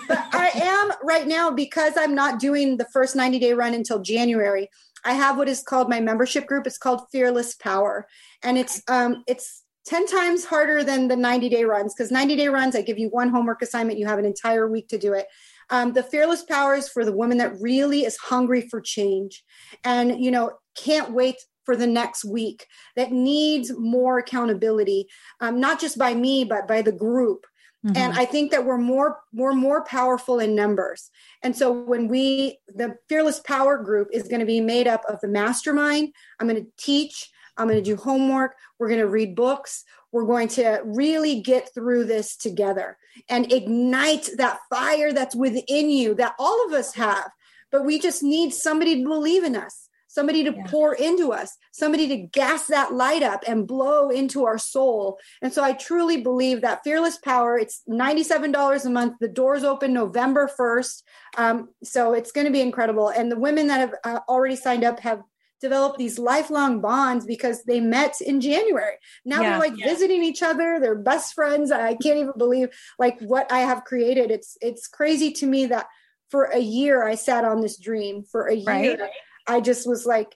but I am right now because I'm not doing the first 90 day run until January. I have what is called my membership group. It's called Fearless Power. And it's um it's 10 times harder than the 90 day runs because 90 day runs, I give you one homework assignment, you have an entire week to do it. Um, the fearless power is for the woman that really is hungry for change and, you know, can't wait for the next week, that needs more accountability, um, not just by me, but by the group. Mm-hmm. and i think that we're more we're more powerful in numbers and so when we the fearless power group is going to be made up of the mastermind i'm going to teach i'm going to do homework we're going to read books we're going to really get through this together and ignite that fire that's within you that all of us have. But we just need somebody to believe in us, somebody to yeah. pour into us, somebody to gas that light up and blow into our soul. And so I truly believe that Fearless Power, it's $97 a month. The doors open November 1st. Um, so it's going to be incredible. And the women that have uh, already signed up have develop these lifelong bonds because they met in January. Now yeah, they're like yeah. visiting each other, they're best friends. I can't even believe like what I have created. It's it's crazy to me that for a year I sat on this dream. For a year right. I just was like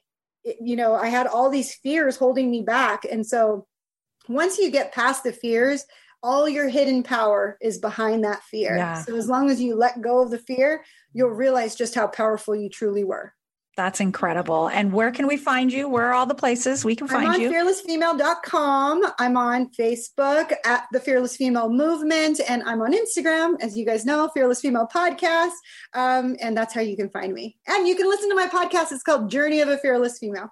you know, I had all these fears holding me back. And so once you get past the fears, all your hidden power is behind that fear. Yeah. So as long as you let go of the fear, you'll realize just how powerful you truly were. That's incredible. And where can we find you? Where are all the places we can find you? I'm on you? fearlessfemale.com. I'm on Facebook at the Fearless Female Movement, and I'm on Instagram, as you guys know, Fearless Female Podcast. Um, and that's how you can find me. And you can listen to my podcast. It's called Journey of a Fearless Female.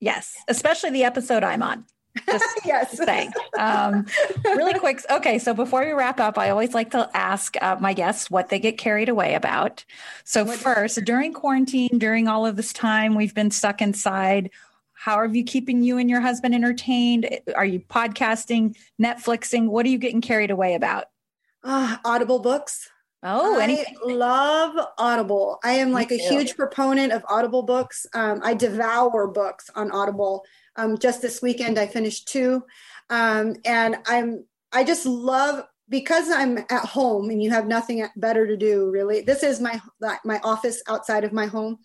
Yes, especially the episode I'm on. Just [laughs] yes. saying. Um, really [laughs] quick. Okay. So before we wrap up, I always like to ask uh, my guests what they get carried away about. So, what first, during quarantine, during all of this time we've been stuck inside, how are you keeping you and your husband entertained? Are you podcasting, Netflixing? What are you getting carried away about? Uh, Audible books. Oh, I love Audible. I am like a huge proponent of Audible books. Um, I devour books on Audible. Um, just this weekend, I finished two, um, and I'm I just love because I'm at home and you have nothing better to do. Really, this is my my office outside of my home,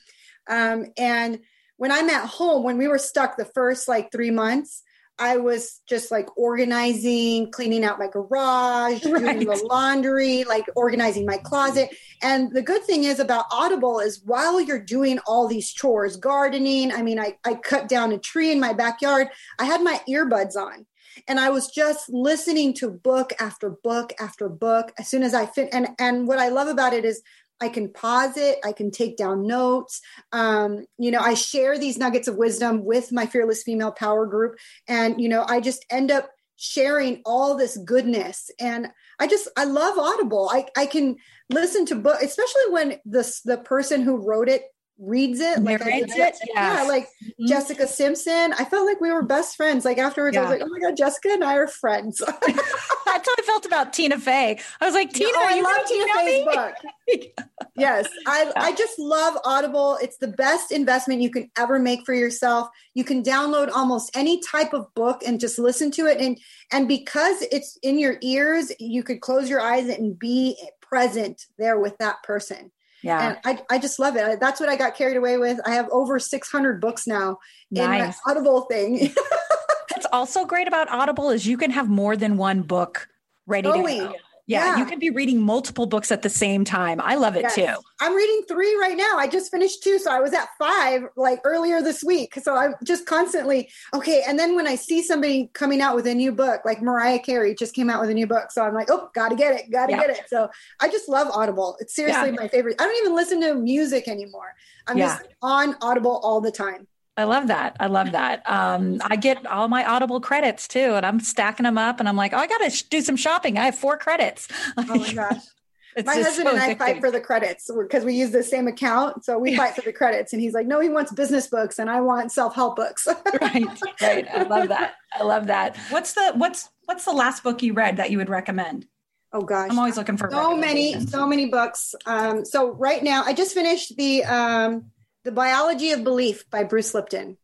um, and when I'm at home, when we were stuck the first like three months, I was just like organizing, cleaning out my garage, right. doing the laundry, like organizing my closet. And the good thing is about Audible is while you're doing all these chores, gardening, I mean, I, I cut down a tree in my backyard, I had my earbuds on and I was just listening to book after book after book as soon as I fit. And, and what I love about it is I can pause it. I can take down notes. Um, you know, I share these nuggets of wisdom with my Fearless Female Power group. And, you know, I just end up sharing all this goodness. And I just, I love Audible. I, I can listen to book, especially when the, the person who wrote it reads it like it, yes. yeah like mm-hmm. jessica simpson. I felt like we were best friends. Like afterwards yeah. i was like oh my god jessica and i are friends. [laughs] That's how i felt about tina fey. I was like tina oh, i love tina fey's book. [laughs] Yes. I i just love audible. It's the best investment you can ever make for yourself. You can download almost any type of book and just listen to it. And and because it's in your ears you could close your eyes and be present there with that person yeah. And I, I just love it. That's what I got carried away with. I have over 600 books now nice. in my Audible thing. [laughs] What's also great about Audible is you can have more than one book ready to go. Yeah, yeah, you can be reading multiple books at the same time. I love it yes. too. I'm reading three right now. I just finished two, so I was at five like earlier this week. So I'm just constantly okay. And then when I see somebody coming out with a new book, like Mariah Carey just came out with a new book, so I'm like, oh, gotta get it, gotta get it. So I just love Audible. It's seriously yeah. my favorite. I don't even listen to music anymore. I'm just on Audible all the time. I love that. I love that. Um, I get all my Audible credits too, and I'm stacking them up. And I'm like, oh, I got to sh- do some shopping. I have four credits. Oh my [laughs] gosh. my husband so and I fight for the credits because we use the same account. So we fight for the credits. And he's like, no, he wants business books and I want self-help books. [laughs] right. Right. I love that. I love that. What's the what's what's the last book you read that you would recommend? Oh gosh. I'm always looking for so many, so many books. Um, so right now I just finished the um the Biology of Belief by Bruce Lipton.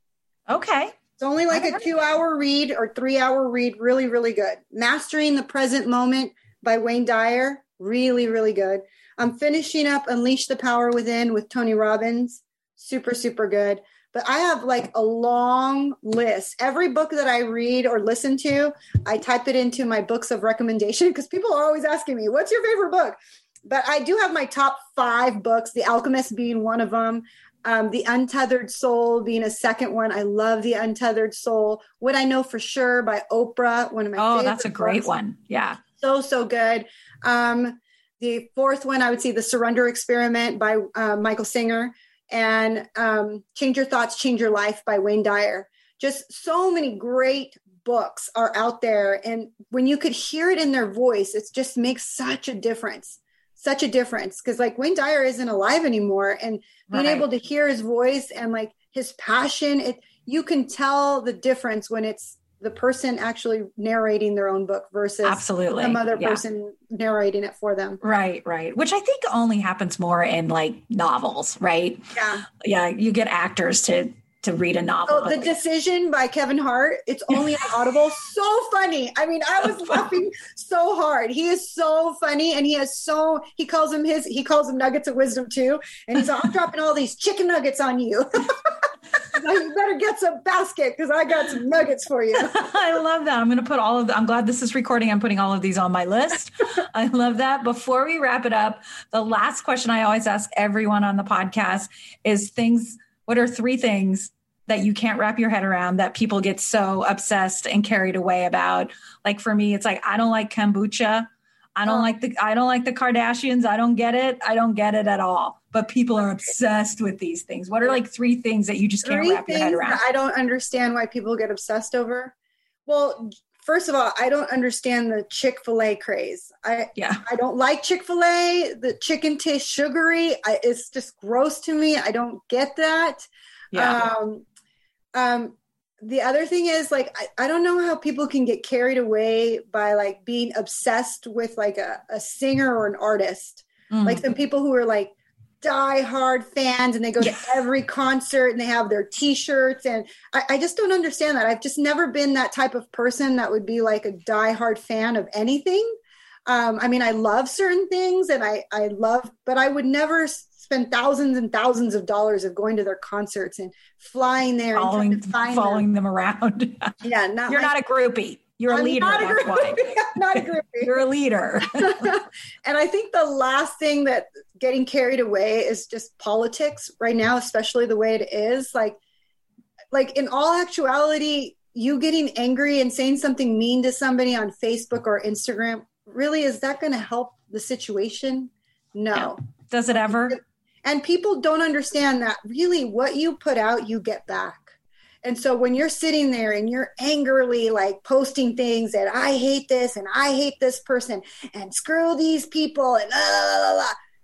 Okay. It's only like a two hour read or three hour read. Really, really good. Mastering the Present Moment by Wayne Dyer. Really, really good. I'm finishing up Unleash the Power Within with Tony Robbins. Super, super good. But I have like a long list. Every book that I read or listen to, I type it into my books of recommendation [laughs] because people are always asking me, What's your favorite book? But I do have my top five books, The Alchemist being one of them. Um, the Untethered Soul being a second one. I love The Untethered Soul. What I Know for Sure by Oprah, one of my Oh, that's a great books. one. Yeah. So, so good. Um, the fourth one, I would say The Surrender Experiment by uh, Michael Singer and um, Change Your Thoughts, Change Your Life by Wayne Dyer. Just so many great books are out there. And when you could hear it in their voice, it just makes such a difference such a difference. Because like Wayne Dyer isn't alive anymore and being right. able to hear his voice and like his passion it you can tell the difference when it's the person actually narrating their own book versus absolutely. some other yeah. person narrating it for them. Right right. Which i think only happens more in like novels right? Yeah. Yeah you get actors to to read a novel. Oh, the Decision by Kevin Hart. It's [laughs] only on Audible. So funny. I mean, I was [laughs] laughing so hard. He is so funny, and he has so he calls him his he calls them nuggets of wisdom too. And he's like, I'm dropping all these chicken nuggets on you. [laughs] you better get some basket because I got some nuggets for you. I love that. I'm going to put all of. The, I'm glad this is recording. I'm putting all of these on my list. I love that. Before we wrap it up, the last question I always ask everyone on the podcast is things. What are three things that you can't wrap your head around that people get so obsessed and carried away about. Like for me, it's like I don't like kombucha. I don't oh. like the I don't like the Kardashians. I don't get it. I don't get it at all. But people are obsessed with these things. What are like three things that you just can't three wrap your head around? I don't understand why people get obsessed over. Well, first of all, I don't understand the Chick Fil A craze. I yeah, I don't like Chick Fil A. The chicken tastes sugary. I, it's just gross to me. I don't get that. Yeah. Um, um, the other thing is like I, I don't know how people can get carried away by like being obsessed with like a, a singer or an artist. Mm. Like some people who are like die hard fans and they go to every concert and they have their t-shirts and I, I, just don't understand that i've just never been that type of person that would be like a die hard fan of anything um, i mean i love certain things and i i love but i would never spend thousands and thousands of dollars of going to their concerts and flying there following, and following them. them. around. [laughs] yeah, not you're not a groupie. You're a I'm leader. Not a that's why. [laughs] not a groupie. You're a leader. [laughs] and I think the last thing that getting carried away is just politics right now, especially the way it is. Like, like in all actuality, you getting angry and saying something mean to somebody on Facebook or Instagram, really, is that going to help the situation? No. Does it ever? And people don't understand that really what you put out, you get back. And so when you're sitting there and you're angrily like posting things that I hate this and I hate this person and screw these people and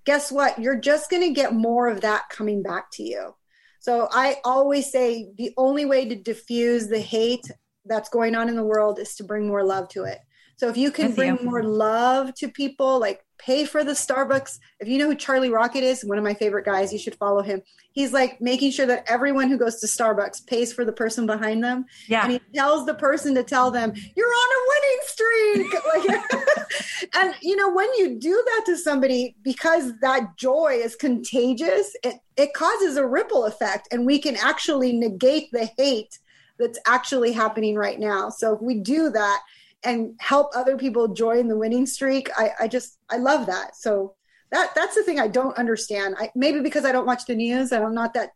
guess what? You're just going to get more of that coming back to you. So I always say the only way to diffuse the hate that's going on in the world is to bring more love to it. So if you can bring more love to people, like pay for the Starbucks. If you know who Charlie Rocket is, one of my favorite guys, you should follow him. He's like making sure that everyone who goes to Starbucks pays for the person behind them. Yeah. And he tells the person to tell them, you're on a winning streak. [laughs] like, [laughs] and you know, when you do that to somebody, because that joy is contagious, it, it causes a ripple effect and we can actually negate the hate that's actually happening right now. So if we do that, and help other people join the winning streak. I, I just I love that. So that that's the thing I don't understand. I, maybe because I don't watch the news and I'm not that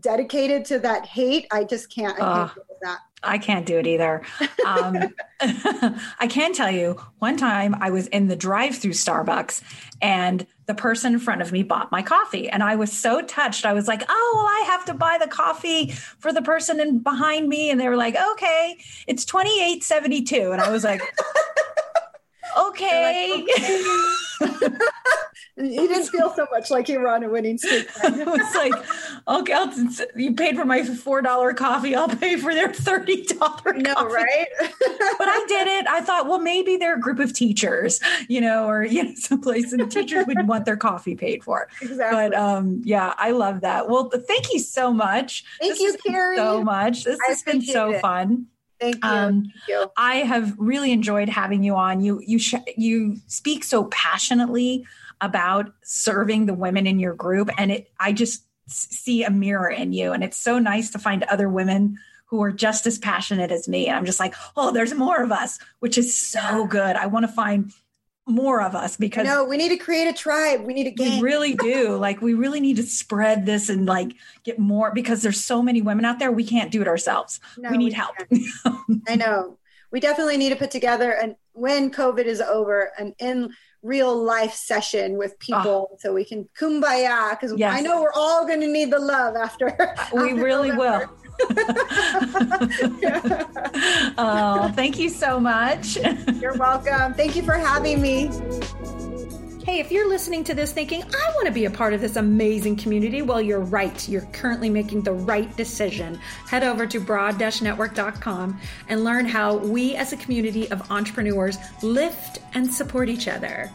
dedicated to that hate. I just can't. I can't uh, that. I can't do it either. Um, [laughs] I can tell you one time I was in the drive through Starbucks and the person in front of me bought my coffee. And I was so touched. I was like, oh, well, I have to buy the coffee for the person in behind me. And they were like, okay, it's 2872. And I was like, [laughs] okay. you [laughs] didn't feel so much like you were on a winning streak. [laughs] it was like, okay, I'll, you paid for my four dollar coffee. I'll pay for their thirty dollar. No, right? [laughs] but I did it. I thought, well, maybe they're a group of teachers, you know, or you know, someplace, and the teachers would want their coffee paid for. Exactly. But um, yeah, I love that. Well, thank you so much. Thank this you, Carrie. So much. This I has been so it. fun. Thank you. Um, Thank you. I have really enjoyed having you on. You you sh- you speak so passionately about serving the women in your group, and it I just see a mirror in you, and it's so nice to find other women who are just as passionate as me. And I'm just like, oh, there's more of us, which is so good. I want to find more of us because no, we need to create a tribe. We need a gang. We really do. [laughs] like we really need to spread this and like get more because there's so many women out there. We can't do it ourselves. No, we need we help. I [laughs] know. We definitely need to put together and when COVID is over, an in real life session with people oh. so we can kumbaya because yes. I know we're all going to need the love after. [laughs] We after really November. will. [laughs] oh, thank you so much. You're welcome. Thank you for having me. Hey, if you're listening to this thinking, I want to be a part of this amazing community, well, you're right. You're currently making the right decision. Head over to broad network.com and learn how we as a community of entrepreneurs lift and support each other.